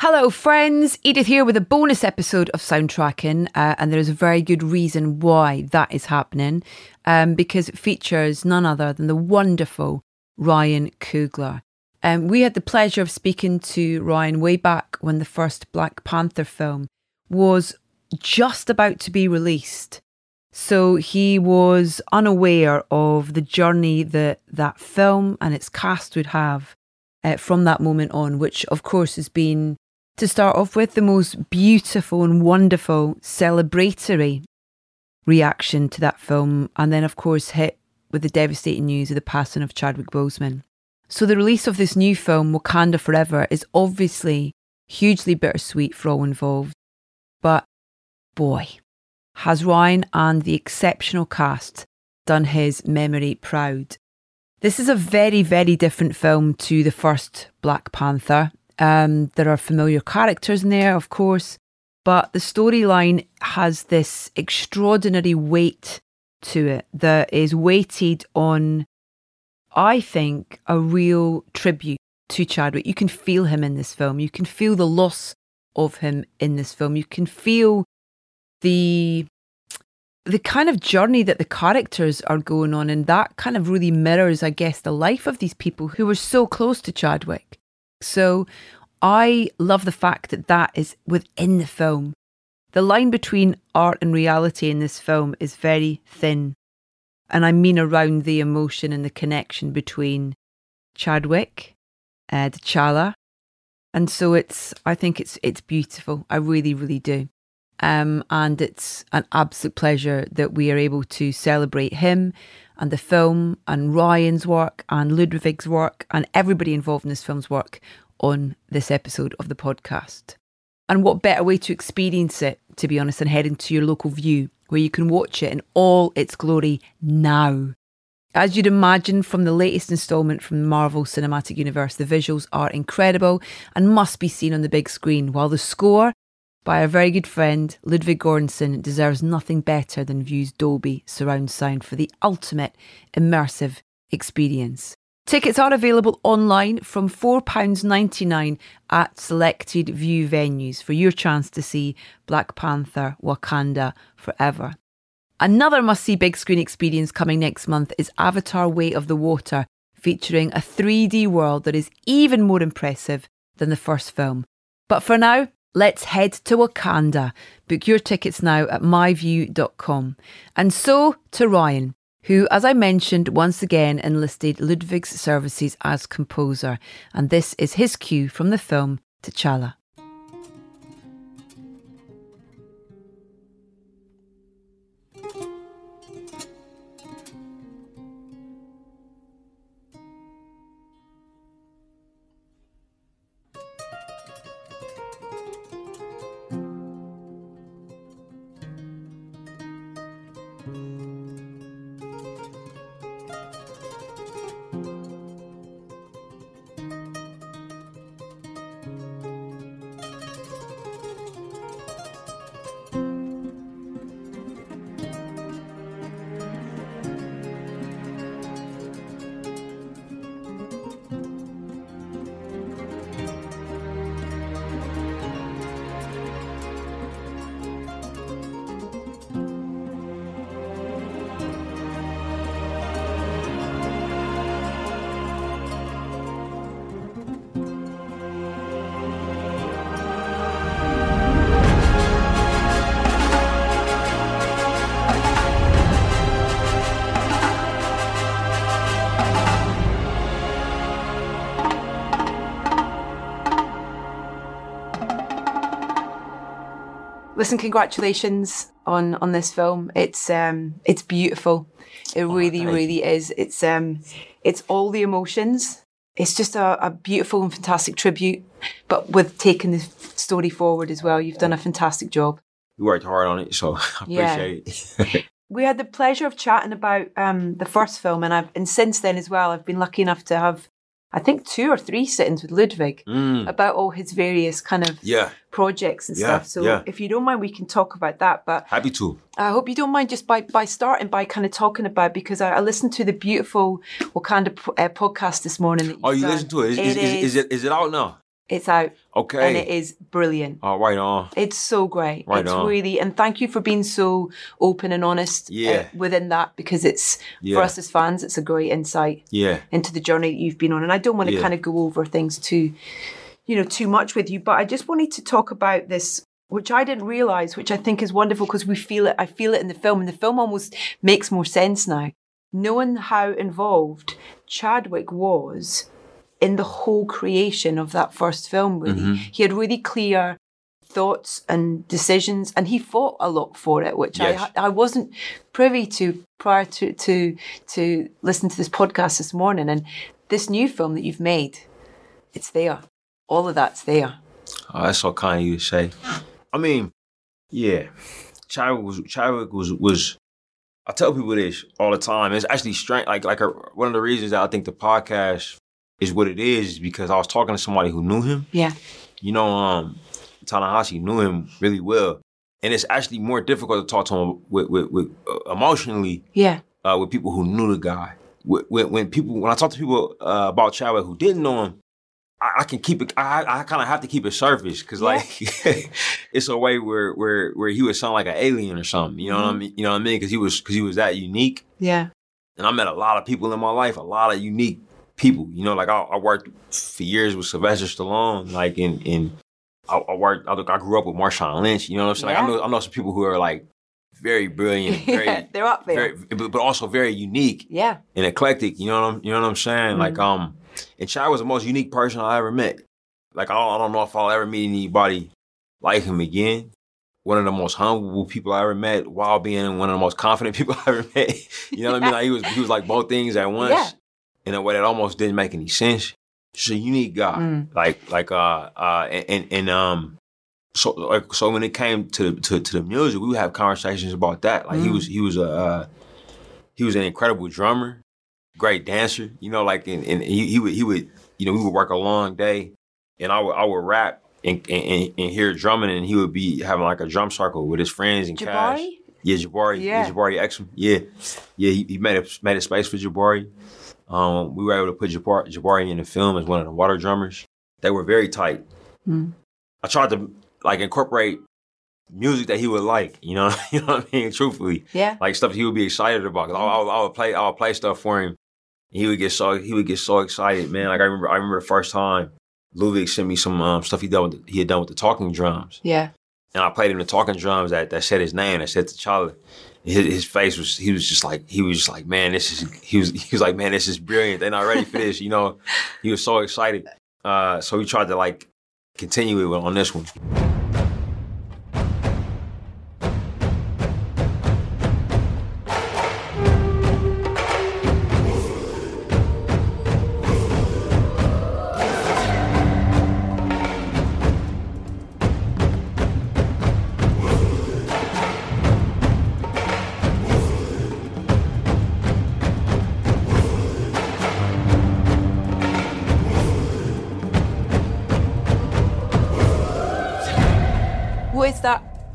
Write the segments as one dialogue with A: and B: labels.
A: Hello, friends. Edith here with a bonus episode of Soundtracking, uh, and there is a very good reason why that is happening, um, because it features none other than the wonderful Ryan Coogler. Um, we had the pleasure of speaking to Ryan way back when the first Black Panther film was just about to be released. So he was unaware of the journey that that film and its cast would have uh, from that moment on, which of course has been to start off with, the most beautiful and wonderful celebratory reaction to that film, and then, of course, hit with the devastating news of the passing of Chadwick Boseman. So, the release of this new film, Wakanda Forever, is obviously hugely bittersweet for all involved. But boy, has Ryan and the exceptional cast done his memory proud. This is a very, very different film to the first Black Panther. Um, there are familiar characters in there, of course, but the storyline has this extraordinary weight to it that is weighted on, I think, a real tribute to Chadwick. You can feel him in this film. You can feel the loss of him in this film. You can feel the the kind of journey that the characters are going on and that kind of really mirrors i guess the life of these people who were so close to chadwick so I love the fact that that is within the film. The line between art and reality in this film is very thin. And I mean around the emotion and the connection between Chadwick, uh, T'Challa. And so it's, I think it's, it's beautiful. I really, really do. Um, and it's an absolute pleasure that we are able to celebrate him and the film and Ryan's work and Ludwig's work and everybody involved in this film's work on this episode of the podcast. And what better way to experience it, to be honest, than heading to your local view where you can watch it in all its glory now. As you'd imagine from the latest instalment from the Marvel Cinematic Universe, the visuals are incredible and must be seen on the big screen, while the score by our very good friend Ludwig Göransson deserves nothing better than View's Dolby surround sound for the ultimate immersive experience. Tickets are available online from £4.99 at selected View venues for your chance to see Black Panther Wakanda Forever. Another must see big screen experience coming next month is Avatar Way of the Water, featuring a 3D world that is even more impressive than the first film. But for now, let's head to Wakanda. Book your tickets now at myview.com. And so to Ryan who, as I mentioned, once again enlisted Ludwig's services as composer, and this is his cue from the film T'Challa. Listen, congratulations on on this film. It's um it's beautiful. It oh, really, really is. It's um it's all the emotions it's just a, a beautiful and fantastic tribute. But with taking the story forward as well, you've done a fantastic job.
B: You worked hard on it, so I
A: Yeah.
B: it.
A: We had the pleasure of chatting about um, the first film, and I've and since then as well, I've been lucky enough to have, I think, two or three sittings with Ludwig
B: Mm,
A: about all his various kind of
B: yeah,
A: projects and
B: Yeah,
A: stuff. So
B: yeah.
A: if you don't mind, we can talk about that. But
B: happy to.
A: I hope you don't mind just by, by starting by kind of talking about because I, I listened to the beautiful Wakanda uh, podcast this morning. That
B: Oh, you
A: done.
B: listen to it? Is,
A: It
B: is, is, is it is it out now?
A: It's out
B: Okay.
A: and it is brilliant.
B: Oh, right on.
A: It's so great.
B: Right
A: it's
B: on.
A: really and thank you for being so open and honest uh,
B: Yeah.
A: within that because it's
B: Yeah.
A: for us as fans it's a great insight
B: Yeah.
A: into the journey that you've been on and I don't want to
B: Yeah.
A: kind of go over things too you know too much with you but I just wanted to talk about this which I didn't realize which I think is wonderful because we feel it I feel it in the film and the film almost makes more sense now knowing how involved Chadwick was in the whole creation of that first film really
B: Mm-hmm.
A: he had really clear thoughts and decisions and he fought a lot for it which
B: Yes.
A: I I wasn't privy to prior to to to listen to this podcast this morning and this new film that you've made it's there all of that's there
B: Oh, that's so kind of you to say. I mean, yeah, Chadwick was Chadwick was was. I tell people this all the time. It's actually strange. Like like a, one of the reasons that I think the podcast is what it is because I was talking to somebody who knew him.
A: yeah
B: You know, um, Ta-Nehisi knew him really well, and it's actually more difficult to talk to him with with, with uh, emotionally
A: yeah
B: uh, with people who knew the guy. When, when, people, when I talk to people uh, about Chadwick who didn't know him, I, I can keep it. I, I kind of have to keep it surface because
A: Yeah.
B: like it's a way where where where he would sound like an alien or something. You know what I mean? You know what I mean? Because he was because he was that unique.
A: yeah
B: And I met a lot of people in my life, a lot of unique people. You know, like I, I worked for years with Sylvester Stallone, like in in I, I worked. I, I grew up with Marshawn Lynch. You know what I'm saying? Like I know I know some people who are like very brilliant, very,
A: they're up there
B: very but, but also very unique
A: yeah
B: and eclectic. You know what I'm you know what I'm saying? Like
A: Mhm.
B: um, and Chad was the most unique person I ever met. Like I don't, I don't know if I'll ever meet anybody like him again. One of the most humble people I ever met, while being one of the most confident people I ever met. You know what I mean? Like he was he was like both things at once
A: Yeah.
B: In a way that almost didn't make any sense. Just a unique guy.
A: Mm.
B: Like like uh uh and, and and um so like so when it came to to to the music, we would have conversations about that. Like he
A: Mm.
B: was he was a uh, he was an incredible drummer, great dancer. You know, like and, and he he would he would you know we would work a long day, and I would I would rap and and, and hear drumming, and he would be having like a drum circle with his friends and Cash.
A: Jabari
B: Yeah, Jabari.
A: Yeah.
B: Yeah, Jabari Exum. Yeah, yeah. He, he made a made a space for Jabari. Um, we were able to put Jabari, Jabari in the film as one of the water drummers. They were very tight.
A: Mm.
B: I tried to like incorporate music that he would like. You know, you know what I mean. Truthfully,
A: yeah
B: like stuff he would be excited about. 'Cause I, I, would- I would play, I would play stuff for him. He would get so he would get so excited, man. Like I remember, I remember the first time Ludwig sent me some um, stuff he done with he had done with the talking drums,
A: yeah
B: and I played him the talking drums that that said his name, that said T'Challa. His, his face was he was just like he was just like man this is he was he was like man this is brilliant. They're not ready for this you know? He was so excited. Uh, so we tried to like continue it on this one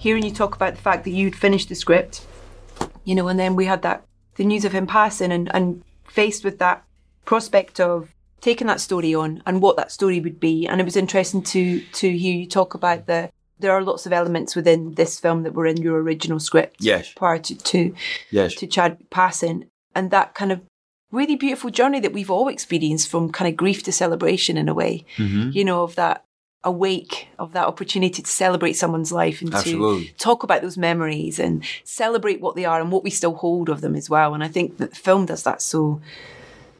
A: Hearing you talk about the fact that you'd finished the script, you know, and then we had that the news of him passing, and and faced with that prospect of taking that story on and what that story would be, and it was interesting to to hear you talk about the. There are lots of elements within this film that were in your original script
B: yes
A: prior to to,
B: yes
A: to Chad passing, and that kind of really beautiful journey that we've all experienced from kind of grief to celebration in a way,
B: mm-hmm.
A: you know, of that awake of that opportunity to celebrate someone's life and
B: Absolutely.
A: to talk about those memories and celebrate what they are and what we still hold of them as well. And I think that the film does that so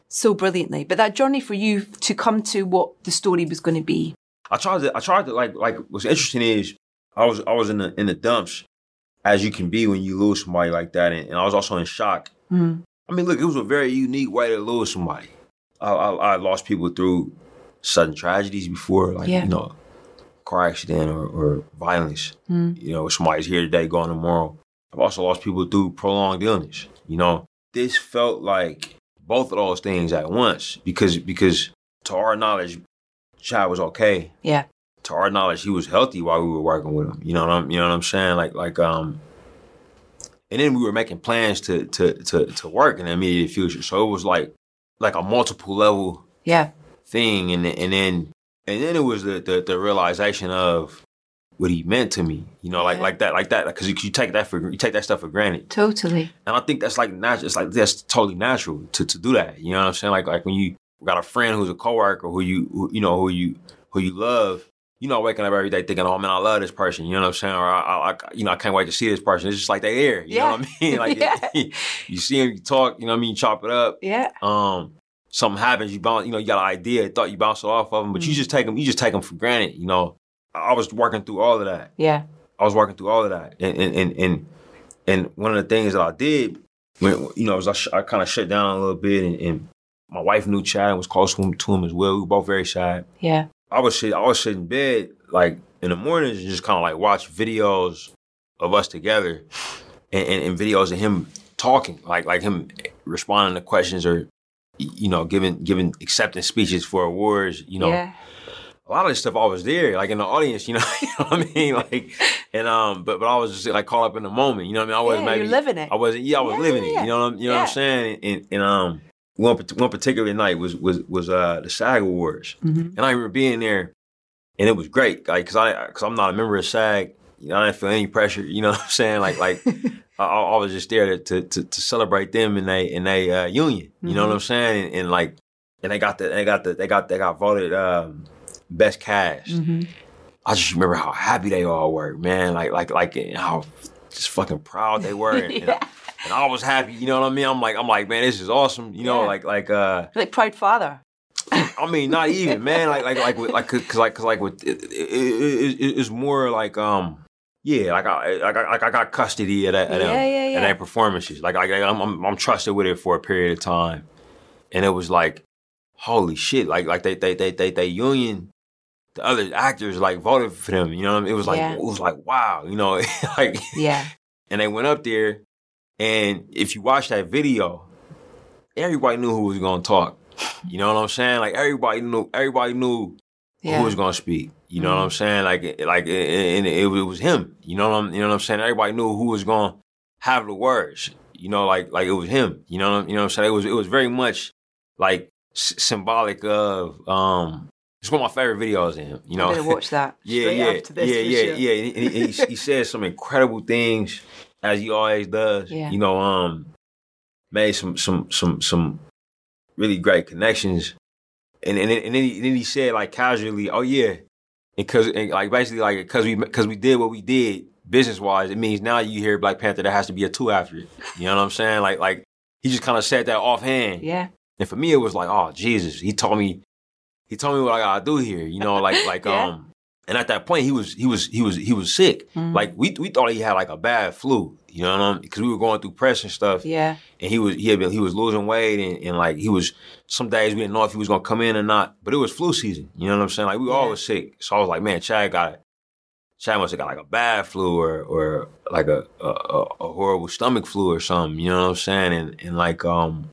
A: so brilliantly. But that journey for you to come to what the story was going to be.
B: I tried to I tried to like like what's interesting is I was I was in the in the dumps as you can be when you lose somebody like that and, and I was also in shock.
A: Mm.
B: I mean look it was a very unique way to lose somebody. I, I, I lost people through sudden tragedies before, like
A: Yeah.
B: you know, car accident or, or violence.
A: Mm.
B: You know, somebody's here today, gone tomorrow. I've also lost people through prolonged illness. You know, this felt like both of those things at once because because to our knowledge, Chad was okay.
A: Yeah.
B: To our knowledge, he was healthy while we were working with him. You know what I'm you know what I'm saying? Like like um and then we were making plans to to to to work in the immediate future. So it was like like a multiple level
A: Yeah.
B: Thing and then- and then and then it was the the, the realization of what he meant to me. You know, like
A: Yeah.
B: like that like that because you, you take that for you take that stuff for granted.
A: Totally.
B: And I think that's like natural. It's like that's totally natural to, to do that. You know what I'm saying? Like like when you got a friend who's a coworker who you who, you know who you who you love. You know, waking up every day thinking, "Oh man, I love this person." You know what I'm saying? Or I, I, you know, I can't wait to see this person. It's just like they here. You
A: Yeah.
B: know what I mean? Like
A: Yeah.
B: you see him, you talk. You know what I mean? You chop it up.
A: Yeah.
B: Um, something happens, you bounce. You know, you got an idea, thought you bounced it off of them, but you
A: Mm.
B: just take them. You just take them for granted. You know, I was working through all of that.
A: Yeah.
B: I was working through all of that, and and and and, and one of the things that I did, when you know, was I, sh- I kind of shut down a little bit, and, and my wife knew Chad and was close to him, to him as well. We were both very shy.
A: Yeah.
B: I was sit, I was sit in bed like in the mornings and just kind of like watch videos of us together, and, and, and videos of him talking, like like him responding to questions or you know giving giving acceptance speeches for awards. You know,
A: Yeah.
B: a lot of this stuff I was there, like in the audience, you know, you know what I mean? Like, and um, but but I was just like caught up in the moment, you know what I mean? I wasn't
A: Yeah,
B: maybe
A: you're living it.
B: I wasn't, yeah, I was
A: Yeah,
B: living it. You know what I'm, you know what I'm saying? And, and um, one one particular night was was was uh the SAG Awards,
A: Mhm.
B: and I remember being there, and it was great, like because I because I'm not a member of SAG, you know, I didn't feel any pressure, you know what I'm saying? Like like. I, I was just there to, to to to celebrate them in they in they uh, union. You know
A: Mhm.
B: what I'm saying? And, and like, and they got the they got the they got they got voted um, best cast.
A: Mhm.
B: I just remember how happy they all were, man. Like like like and how just fucking proud they were, and, and,
A: Yeah.
B: and I was happy. You know what I mean? I'm like I'm like man, this is awesome. You know,
A: Yeah.
B: like like uh,
A: Like proud father.
B: I mean, not even man. Like like like with, like cause like cause like with it, it, it, it- it's more like um. Yeah, like I, like I, like I got custody of that, of them,
A: Yeah, yeah, yeah.
B: and their performances. Like, like I'm, I'm, I'm trusted with it for a period of time, and it was like, holy shit! Like, like they, they, they, they, they union, the other actors like voted for them. You know, what I mean? it was like,
A: Yeah.
B: it was like, wow, you know, like,
A: Yeah.
B: and they went up there, and if you watch that video, everybody knew who was gonna talk. You know what I'm saying? Like everybody knew, everybody knew
A: Yeah.
B: who was gonna speak. You know
A: Mm.
B: what I'm saying? Like, it- like, and it, it was him. You know what I'm, you know what I'm saying? Everybody knew who was gonna have the words. You know, like, like it was him. You know, what I'm- you know what I'm saying? It was, it was very much like s- symbolic of. um It's one of my favorite videos of him. You know,
A: I'm watch that.
B: yeah, yeah, yeah, yeah,
A: sure.
B: yeah. And he, and he, he said some incredible things as he always does.
A: Yeah.
B: You know, um, made some some some some really great connections, and and, and then he, and then he said like casually, "Oh yeah," because like basically like because we because we did what we did business wise, it means now you hear Black Panther there has to be a two after it. You know what I'm saying? Like like he just kind of said that offhand.
A: Yeah.
B: And for me, it was like, oh Jesus, he told me, he told me what I gotta do here. You know, like like
A: Yeah.
B: um. And at that point, he was he was he was he was sick.
A: Mhm.
B: Like we we thought he had like a bad flu. You know what I mean? Because we were going through press and stuff.
A: Yeah.
B: And he was he had been he was losing weight and, and like he was some days we didn't know if he was gonna come in or not. But it was flu season. You know what I'm saying? Like we all
A: Yeah.
B: was sick. So I was like, man, Chad got Chad must have got like a bad flu or or like a a, a, a horrible stomach flu or something. You know what I'm saying? And and like um,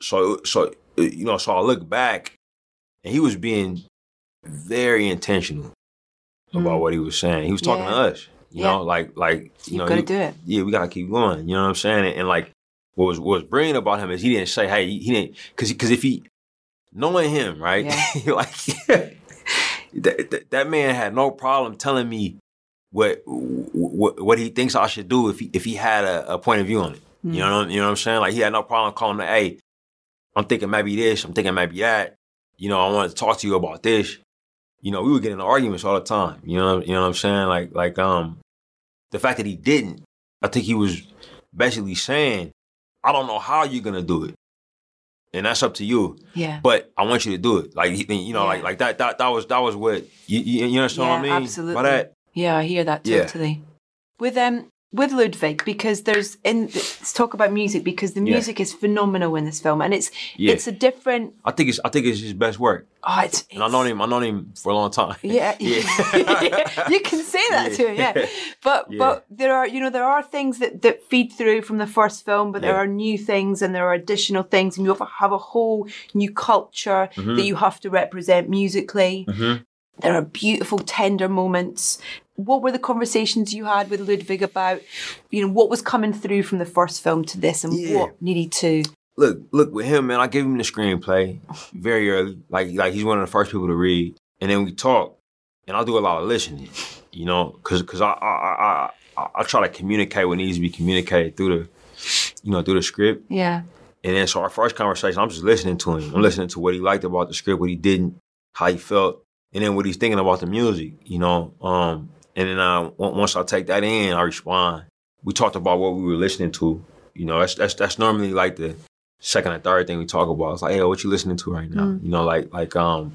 B: so so you know, so I look back, and he was being very intentional about
A: Mm.
B: what he was saying. He was talking
A: Yeah.
B: to us. You
A: Yeah.
B: know, like like you
A: You've
B: know,
A: got to
B: he-
A: do it.
B: yeah, we gotta keep going. You know what I'm saying? And, and, like, what was what was brilliant about him is he didn't say, "Hey," he, he didn't because because if he knowing him, right?
A: Yeah.
B: like that, that that man had no problem telling me what what what he thinks I should do if he if he had a, a point of view on it.
A: Mm.
B: You know, you know what I'm saying? Like he had no problem calling me, "Hey, I'm thinking maybe this. I'm thinking maybe that. You know, I wanted to talk to you about this." You know, we were getting into arguments all the time. You know, you know what I'm saying? Like like um, the fact that he didn't, I think he was basically saying, "I don't know how you're gonna do it." And that's up to you,
A: Yeah.
B: but I want you to do it. Like you know, like
A: Yeah.
B: like that. That that was that was what you you, you understand what I
A: Yeah,
B: mean?
A: absolutely.
B: By that,
A: Yeah, I hear that
B: Yeah.
A: totally. With um with Ludwig because there's in let's talk about music because the
B: Yeah.
A: music is phenomenal in this film and it's
B: Yeah.
A: it's a different
B: I think it's I think it's his best work.
A: oh it's,
B: And I known him I known him for a long time.
A: yeah,
B: yeah.
A: you can say that
B: Yeah.
A: to him, yeah. But
B: Yeah.
A: but there are you know there are things that that feed through from the first film, but there
B: Yeah.
A: are new things and there are additional things, and you have, have a whole new culture
B: Mm-hmm.
A: that you have to represent musically. There are beautiful, tender moments. What were the conversations you had with Ludwig about, you know, what was coming through from the first film to this, and
B: Yeah.
A: what needed to?
B: look, look with him, man. I gave him the screenplay very early. Like, like he's one of the first people to read, and then we talk, and I do a lot of listening. You know, because because I I, I I I try to communicate what needs to be communicated through the, you know, through the script.
A: Yeah,
B: And then so our first conversation, I'm just listening to him. I'm listening to what he liked about the script, what he didn't, how he felt, and then what he's thinking about the music. You know, um, and then uh, once I take that in, I respond. We talked about what we were listening to. You know, that's that's that's normally like the second or third thing we talk about. It's like, hey, what you listening to right now? You know, like like um,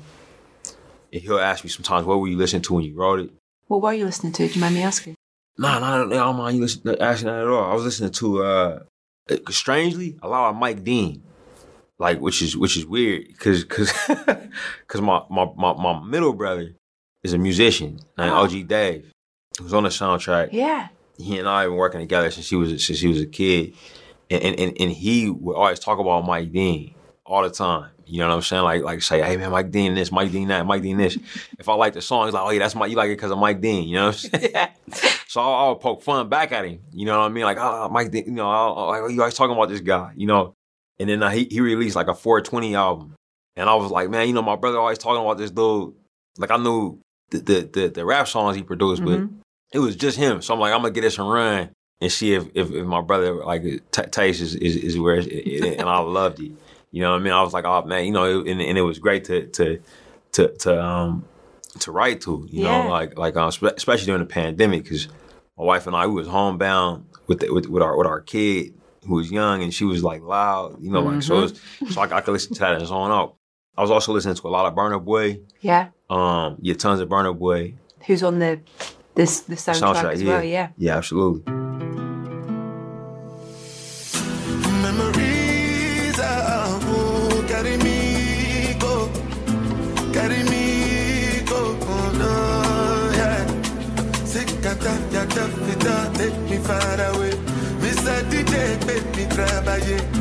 B: he'll ask me sometimes, what were you listening to when you wrote it?
A: what were you listening to? Do you mind me asking?
B: Nah, nah, nah, I don't mind you listen, asking that at all. I was listening to, uh, uh, strangely, a lot of Mike Dean, like which is which is weird because because because my, my my my middle brother is a musician named
A: Oh.
B: OG Dave, who's on the soundtrack.
A: Yeah,
B: He and I have been working together since he was since he was a kid, and and and, and he would always talk about Mike Dean all the time. You know what I'm saying? Like like say, hey man, Mike Dean this, Mike Dean that, Mike Dean this. if I like the song, he's like, oh yeah, that's my you like it because of Mike Dean. You know what I'm saying? So I'll, I'll poke fun back at him. You know what I mean? Like, oh, Mike, Dean, you know, I'll, I'll, you always talking about this guy, you know? And then uh, he, he released like a 420 album. And I was like, man, you know, my brother always talking about this dude. Like, I knew the, the, the, the rap songs he produced, but it was just him. So I'm like, I'm to get this and run and see if, if, if my brother, like, t- taste is, is, is where it, it- and I loved it. You know what I mean? I was like, oh, man, you know, and, and it was great to, to, to, to, um, to write to, you
A: Yeah.
B: know, like, like, um, spe- especially during the pandemic, because my wife and I we was homebound with the, with with our with our kid who was young and she was like loud, you know, like so. It was, so I, I could listen to that and zone out. I was also listening to a lot of Burna Boy,
A: yeah.
B: um, yeah, tons of Burna Boy
A: Who's on the this the soundtrack, as well? Yeah.
B: yeah, absolutely.
C: Memories are who carry me go, carry me go, no, yeah. Sikata yata fita, take me far away. Mr. DJ, make me grab a yeah.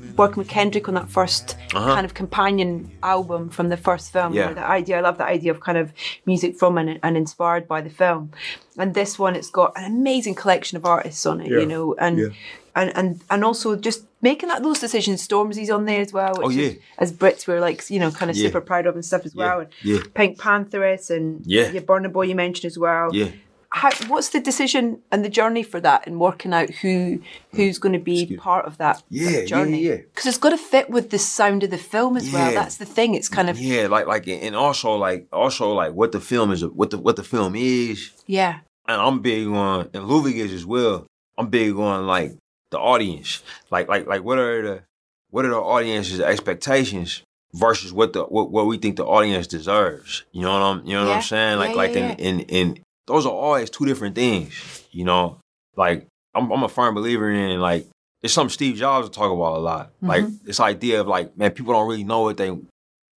A: working with Kendrick on that 1st kind of companion album from the first film.
B: Uh-huh. Yeah.
A: The idea, I love that idea of kind of music from and, and inspired by the film. And this one, it's got an amazing collection of artists on it, you know, and.
B: Yeah.
A: And, and and also just making that those decisions. Stormzy's on there as well. Which
B: Oh, yeah.
A: is, as Brits we're like you know kind of
B: Yeah.
A: super proud of and stuff as
B: Yeah.
A: well. And
B: Yeah.
A: Pink Pantheress and
B: Yeah.
A: your Burna Boy you mentioned as well
B: Yeah.
A: How, what's the decision and the journey for that and working out who who's going to be part of that
B: Yeah,
A: that
B: yeah,
A: journey
B: yeah.
A: because it's got to fit with the sound of the film as well that's the thing it's kind of yeah,
B: Yeah, like like and also like also like what the film is what the what the film is. Yeah. And I'm big on and Ludwig is as well. I'm big on like the audience. Like like like what are the what are the audience's expectations versus what the what, what we think the audience deserves. You know what I'm you know what I'm saying? Like
A: Yeah,
B: like
A: yeah,
B: in, in in those are always two different things. You know? Like I'm I'm a firm believer in like it's something Steve Jobs would talk about a lot. Like
A: Mm-hmm.
B: this idea of like, man, people don't really know what they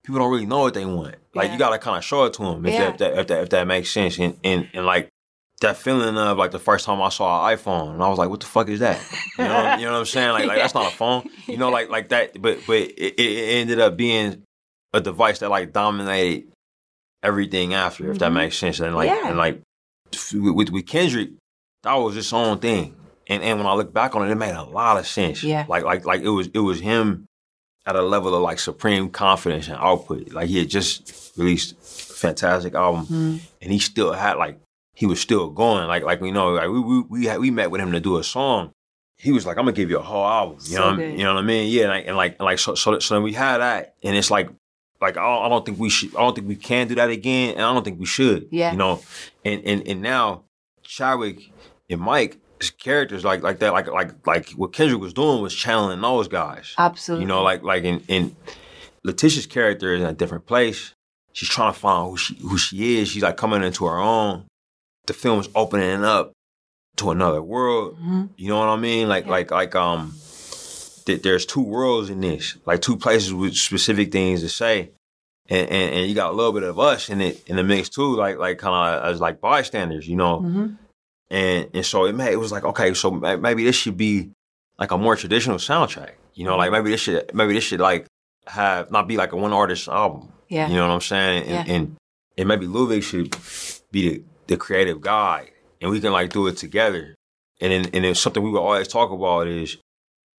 B: people don't really know what they want. Like
A: Yeah.
B: you gotta kind of show it to them if,
A: Yeah.
B: that, if that if that if that makes sense. And and and like that feeling of like the first time I saw an iPhone and I was like, what the fuck is that? You know, you know what I'm saying? Like like that's not a phone. You know, like like that. But but it, it ended up being a device that like dominated everything after, if that
A: Mhm.
B: makes sense. And like
A: Yeah.
B: and like with, with with Kendrick, that was his own thing. And and when I look back on it, it made a lot of sense.
A: Yeah.
B: Like like like it was it was him at a level of like supreme confidence and output. Like he had just released a fantastic album
A: Mm.
B: and he still had like he was still going. Like like you know, like we we we, had, we met with him to do a song. He was like, "I'm gonna give you a whole album." You
A: So
B: know, what. I- you know what I mean? Yeah, and like and like, and like so so so then we had that, and it's like like I don't, think we should. I don't think we can do that again, and I don't think we should.
A: Yeah.
B: you know, and and and now Chadwick and Mike. Characters like like that like like like what Kendrick was doing was channeling those guys.
A: Absolutely.
B: You know, like like in in Letitia's character is in a different place. She's trying to find who she who she is. She's like coming into her own. The film's opening up to another world.
A: Mhm.
B: You know what I mean? Like
A: Yeah.
B: like like um th- there's two worlds in this. Like two places with specific things to say. And, and, and you got a little bit of us in it in the mix too, like like kind of as like bystanders, you know
A: Mhm.
B: and and so it made it was like okay, so maybe this should be like a more traditional soundtrack. You know, like maybe this should maybe this should like have not be like a one artist album.
A: Yeah.
B: You know what I'm saying? And
A: Yeah.
B: and, and maybe Ludwig should be the, the creative guy, and we can like do it together. And then and then something we would always talk about is,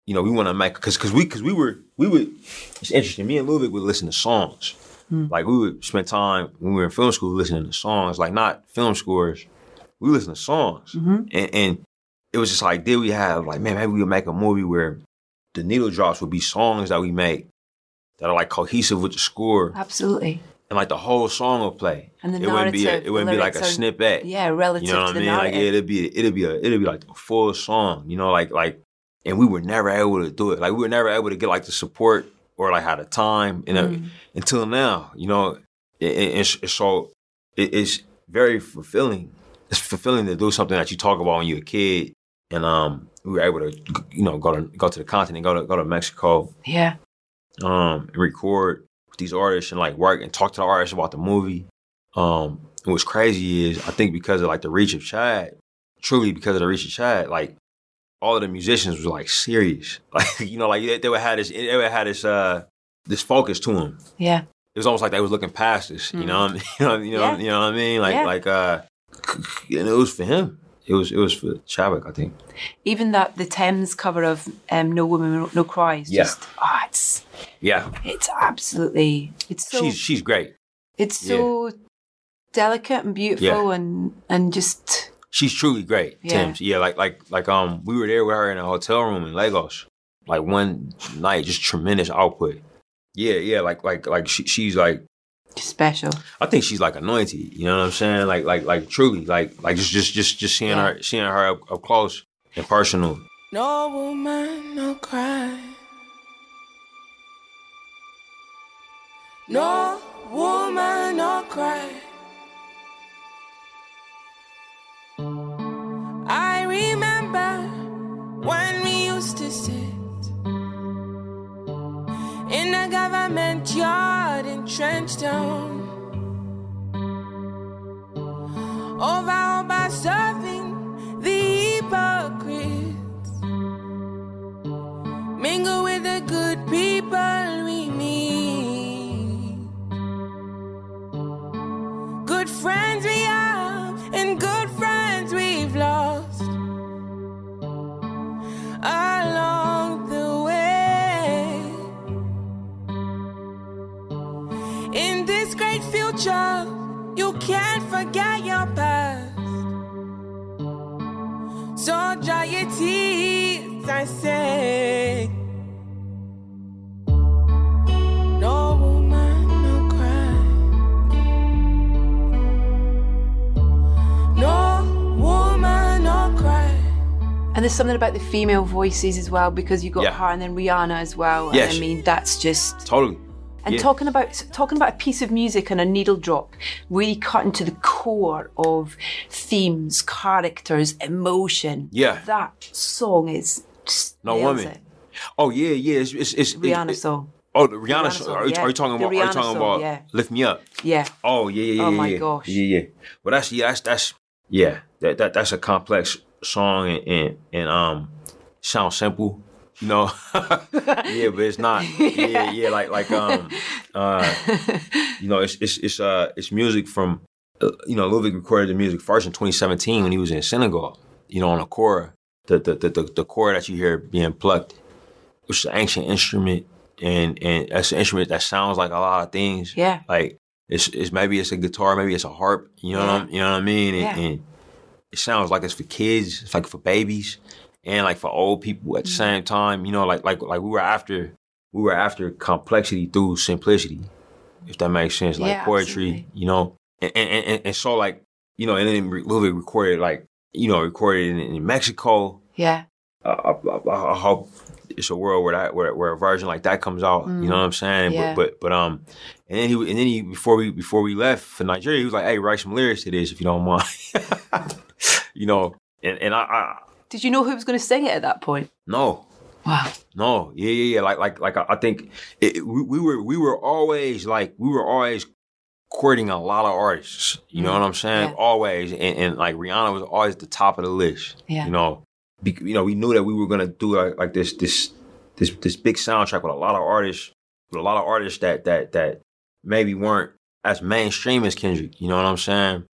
B: you know, we want to make because because we because we were we would it's interesting. Me and Ludwig would listen to songs.
A: Hmm.
B: Like we would spend time when we were in film school listening to songs, like not film scores. We listen to songs,
A: Mhm.
B: and, and it was just like, did we have like, man, maybe we would make a movie where the needle drops would be songs that we make that are like cohesive with the score,
A: Absolutely.
B: and like the whole song will play.
A: And the
B: it wouldn't be a,
A: narrative,
B: it wouldn't be like a snippet.
A: Yeah, relative
B: you know what I mean? Like
A: narrative.
B: it'd be it'd be a it'd be like a full song. You know, like like, and we were never able to do it. Like we were never able to get like the support or like had the time and
A: Mm.
B: until now. You know, it, it- it's, it's so it, it's very fulfilling. It's fulfilling to do something that you talk about when you're a kid, and um, we were able to you know go to go to the continent, go to go to Mexico,
A: yeah.
B: um, and record with these artists and like work and talk to the artists about the movie. Um, and what's crazy is I think because of like the reach of Chad, truly because of the reach of Chad, like all of the musicians was like serious, like you know, like they, they would have this, they would have this, uh, this focus to them.
A: Yeah.
B: It was almost like they was looking past us, you know, what I mean? you know, you know,
A: Yeah.
B: you know what I mean? Like,
A: Yeah.
B: like, uh, and it was for him. It was, it was for Chadwick, I think.
A: Even that the Tems cover of um, No Woman No Cries.
B: Yeah.
A: Just oh, it's
B: Yeah,
A: it's absolutely it's so
B: she's she's great.
A: it's so delicate and beautiful and and just
B: She's truly great,
A: Yeah.
B: Tems. Yeah, like like like um we were there with her in a hotel room in Lagos. Like one night, just tremendous output. Yeah, yeah, like like like she, she's like
A: special.
B: I think she's like anointed. You know what I'm saying? Like like like truly, like like just just just just seeing
A: Yeah.
B: her seeing her up, up close and personal.
D: No woman, no cry. No woman, no cry. Government yard in Trenchtown. Over by serving the hypocrites. Mingle with the good people we meet. Good friends we have, and good future, you can't forget your past. So dry your tears, I say. No woman, no cry. No woman, no cry.
A: And there's something about the female voices as well because you got
B: Yeah.
A: her and then Rihanna as well. And
B: Yes.
A: I mean that's just
B: Totally.
A: And
B: Yeah.
A: talking about talking about a piece of music and a needle drop, really cutting to the core of themes, characters, emotion.
B: Yeah.
A: that song is
B: No woman.
A: it.
B: Oh yeah, yeah. It's it's, it's
A: Rihanna
B: it-
A: song.
B: Oh, the Rihanna,
A: Rihanna
B: song. Are, you,
A: yeah.
B: are you talking about? are you talking
A: song,
B: about?
A: yeah.
B: Lift me up.
A: Yeah,
B: Oh yeah, yeah, yeah.
A: Oh, my
B: yeah.
A: gosh.
B: Yeah, yeah. Well, that's yeah, that's that's yeah. That that that's a complex song and and, and um sounds simple, know. yeah, but it's not. Yeah, yeah. Like like um uh you know it's it's it's uh it's music from uh, you know Ludwig recorded the music first in 2017 when he was in Senegal. You know on a kora, the the the the, the kora that you hear being plucked, which is an ancient instrument. And and that's an instrument that sounds like a lot of things
A: yeah.
B: like it's it's maybe it's a guitar, maybe it's a harp. You know what I'm, you know what I mean? And,
A: Yeah.
B: and it sounds like it's for kids, it's like for babies, and like for old people at the
A: Mm-hmm.
B: same time. You know, like like like we were after we were after complexity through simplicity, if that makes sense. Like
A: Yeah,
B: poetry,
A: absolutely.
B: you know, and and, and and so like you know, and then Ludwig recorded like you know recorded in, in Mexico.
A: Yeah.
B: I, I, I hope it's a world where that where, where a version like that comes out. You know what I'm saying?
A: Mm. Yeah.
B: But but but um, and then he and then he before we before we left for Nigeria, he was like, "Hey, write some lyrics to this if you don't mind." you know, and and I, I
A: Did you know who was going to sing it at that point?
B: no
A: Wow.
B: no yeah yeah yeah like like like I, think it, we, we were we were always like we were always courting a lot of artists. You know mm. what I'm saying?
A: Yeah.
B: Always and, and like Rihanna was always the top of the list.
A: Yeah.
B: You know, Be, you know we knew that we were gonna do like, like this this this this big soundtrack with a lot of artists with a lot of artists that that that maybe weren't as mainstream as Kendrick. You know what I'm saying?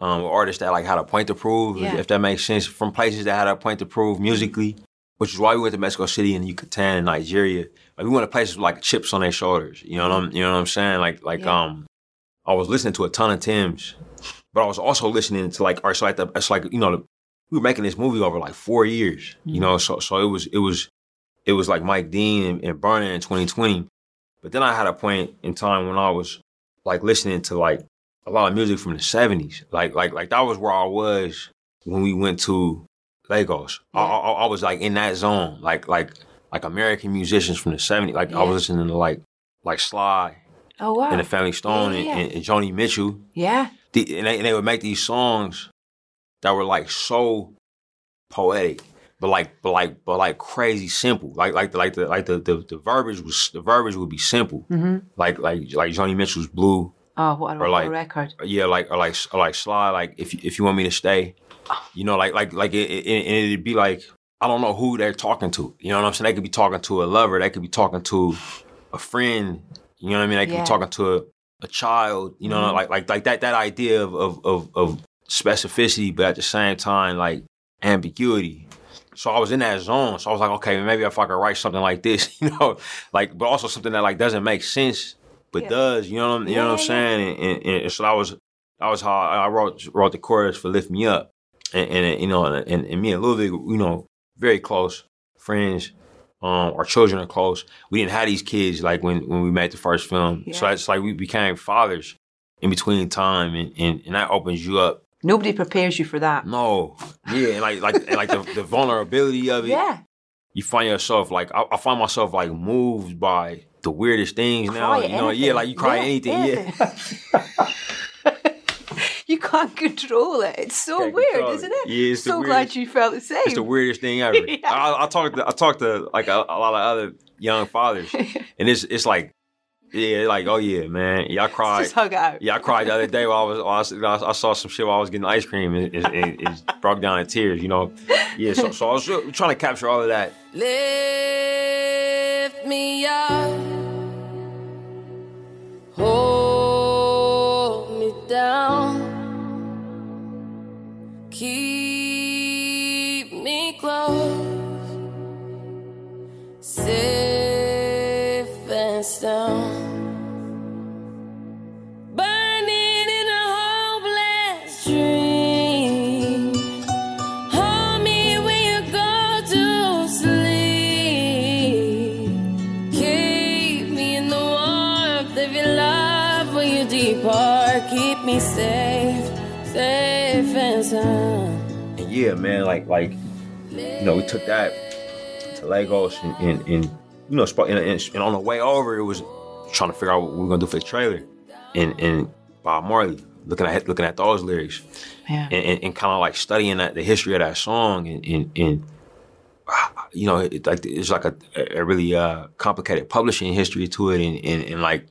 B: Um, artists that like had a point to prove, if-
A: Yeah.
B: if that makes sense, from places that had a point to prove musically, which is why we went to Mexico City and Yucatan and Nigeria. Like we went to places with like chips on their shoulders. You know what I'm you know what I'm saying? Like like
A: Yeah.
B: um I was listening to a ton of Tems, but I was also listening to like, or so like the, it's like you know, the, we were making this movie over like four years, you know, so so it was it was it was like Mike Dean and, and Burna in 2020, but then I had a point in time when I was like listening to like a lot of music from the 70s, like like like that was where I was when we went to Lagos. I, I, I was like in that zone, like like like American musicians from the 70s, like I was listening to like like Sly
A: Oh wow.
B: and the Family Stone
A: Yeah, yeah,
B: and, and, Joni Mitchell.
A: yeah.
B: The, and, they, and they would make these songs that were like so poetic, but like but like but like crazy simple. Like like the like the like the the, the verbiage was the verbiage would be simple.
A: Mm-hmm.
B: Like like like Joni Mitchell's Blue.
A: Oh, what a,
B: Or like-
A: record.
B: Yeah, like or like or like Sly. Like if you- if you want me to stay, you know, like like like it, it, it'd be like I don't know who they're talking to. You know what I'm saying? They could be talking to a lover. They could be talking to a friend. You know what I mean? They could
A: Yeah.
B: be talking to a, a child. You know,
A: Mhm.
B: like like like that that idea of, of of of specificity, but at the same time like ambiguity. So I was in that zone. So I was like, okay, maybe if I could write something like this, you know, like, but also something that like doesn't make sense, but
A: Yeah.
B: does. You know what I'm, you know what I'm
A: Yeah,
B: saying? And, and, and so that was that was how I wrote wrote the chorus for "Lift Me Up," and, and you know, and, and me and Ludwig, you know, very close friends. Um, our children are close. We didn't have these kids like when when we made the first film, so it's like we became fathers in between time, and, and and that opens you up.
A: Nobody prepares you for that.
B: No, yeah, and like like and like the, the vulnerability of it
A: Yeah.
B: You find yourself like I, I find myself like moved by the weirdest things now.
A: Cry
B: You know, yeah, like you cry
A: Yeah,
B: anything. Yeah.
A: you can't control it. It's so
B: Can't
A: weird,
B: it.
A: isn't it?
B: Yeah, it's
A: so glad you felt the same.
B: It's the weirdest thing ever.
A: Yeah.
B: I, I talked to I talked to like a, a lot of other young fathers, and it's it's like yeah, like oh yeah, man, y'all cried.
A: Just hug out.
B: Yeah, I cried the other day while I was, while I, I saw some shit while I was getting ice cream. It, it, it broke down in tears, you know. Yeah, so, so I was trying to capture all of that.
D: Lift me up, hold me down, keep
B: yeah, man, like like you know, we took that to Lagos and, and, and you know, and, and, on the way over, it was trying to figure out what we were gonna do for the trailer, and and Bob Marley looking at looking at those lyrics,
A: Yeah.
B: and, and, and kind of like studying that the history of that song, and and, and you know, it, like it's like a, a really uh, complicated publishing history to it, and, and and like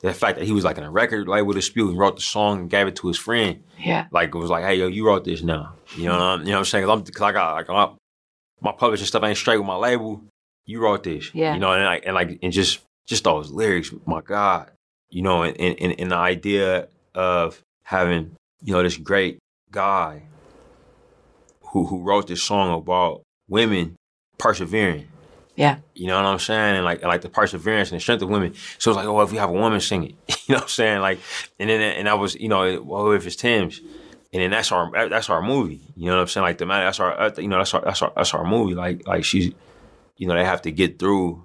B: the fact that he was like in a record label dispute and wrote the song and gave it to his friend
A: Yeah.
B: like it was like, hey yo, you wrote this now. You know, what I'm, you know what I'm saying? Cause, I'm, cause I got like my, my publishing stuff ain't straight with my label. You wrote this.
A: Yeah.
B: You know, and like and like and just just those lyrics, my God. You know, and and, and, the idea of having you know this great guy who who wrote this song about women persevering
A: Yeah.
B: You know what I'm saying? And like and like the perseverance and the strength of women. So it's like, oh, if we have a woman sing it, you know what I'm saying? Like, and then and I was, you know, well, if it's Tems, and then that's our that's our movie. You know what I'm saying? Like the man, that's our, uh, you know, that's our that's our that's our movie. Like like she's, you know, they have to get through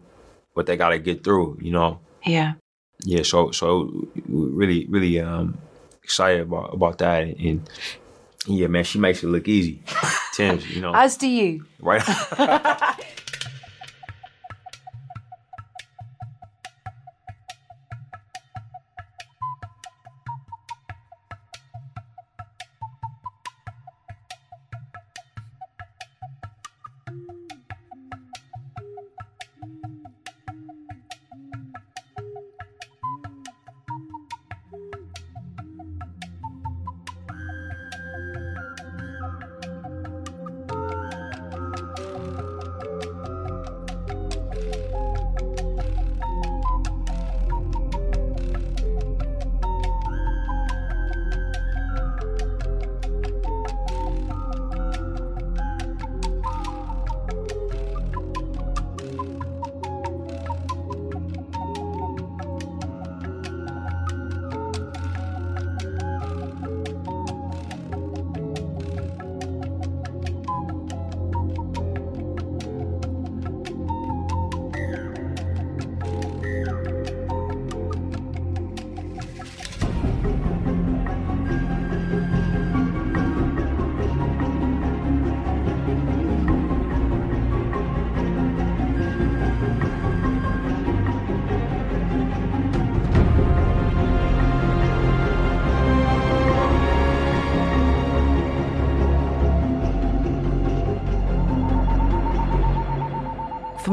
B: what they got to get through. You know.
A: Yeah.
B: Yeah. So so really really um excited about about that and. Yeah, man, she makes it look easy. Tems, you know.
A: As do you.
B: Right.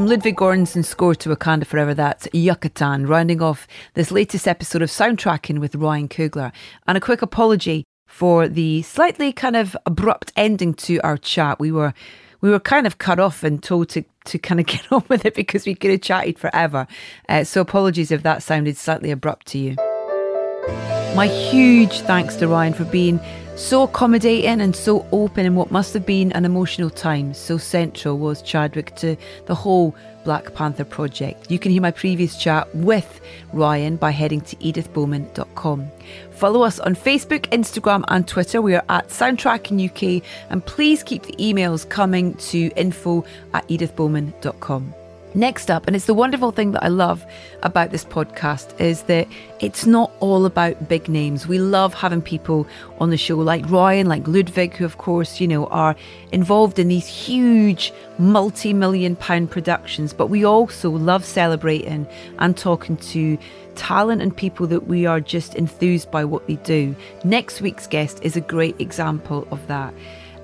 A: From Ludwig Göransson's score to Wakanda Forever, that's Yucatan, rounding off this latest episode of Soundtracking with Ryan Coogler. And a quick apology for the slightly kind of abrupt ending to our chat. We were we were kind of cut off and told to, to kind of get on with it because we could have chatted forever. Uh, so apologies if that sounded slightly abrupt to you. My huge thanks to Ryan for being so accommodating and so open in what must have been an emotional time. So central was Chadwick to the whole Black Panther project. You can hear my previous chat with Ryan by heading to edithbowman.com. Follow us on Facebook, Instagram, and Twitter. We are at Soundtracking UK, and please keep the emails coming to info at edithbowman.com. Next up, and it's the wonderful thing that I love about this podcast is that it's not all about big names. We love having people on the show like Ryan, like Ludwig, who, of course, you know, are involved in these huge multi million pound productions. But we also love celebrating and talking to talent and people that we are just enthused by what they do. Next week's guest is a great example of that.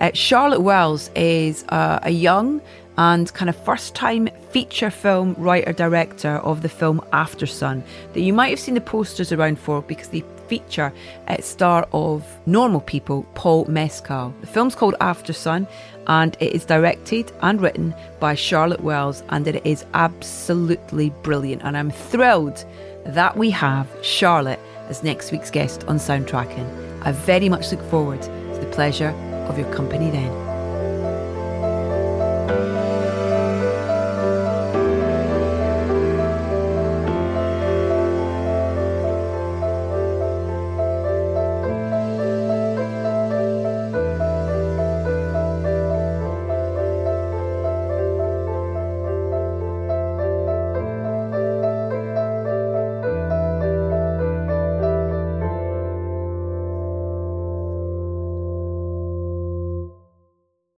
A: Uh, Charlotte Wells is uh, a young and kind of first time feature film writer director of the film Aftersun that you might have seen the posters around for because they feature a star of normal people, Paul Mescal. The film's called Aftersun and it is directed and written by Charlotte Wells and it is absolutely brilliant. And I'm thrilled that we have Charlotte as next week's guest on Soundtracking. I very much look forward to the pleasure of your company then.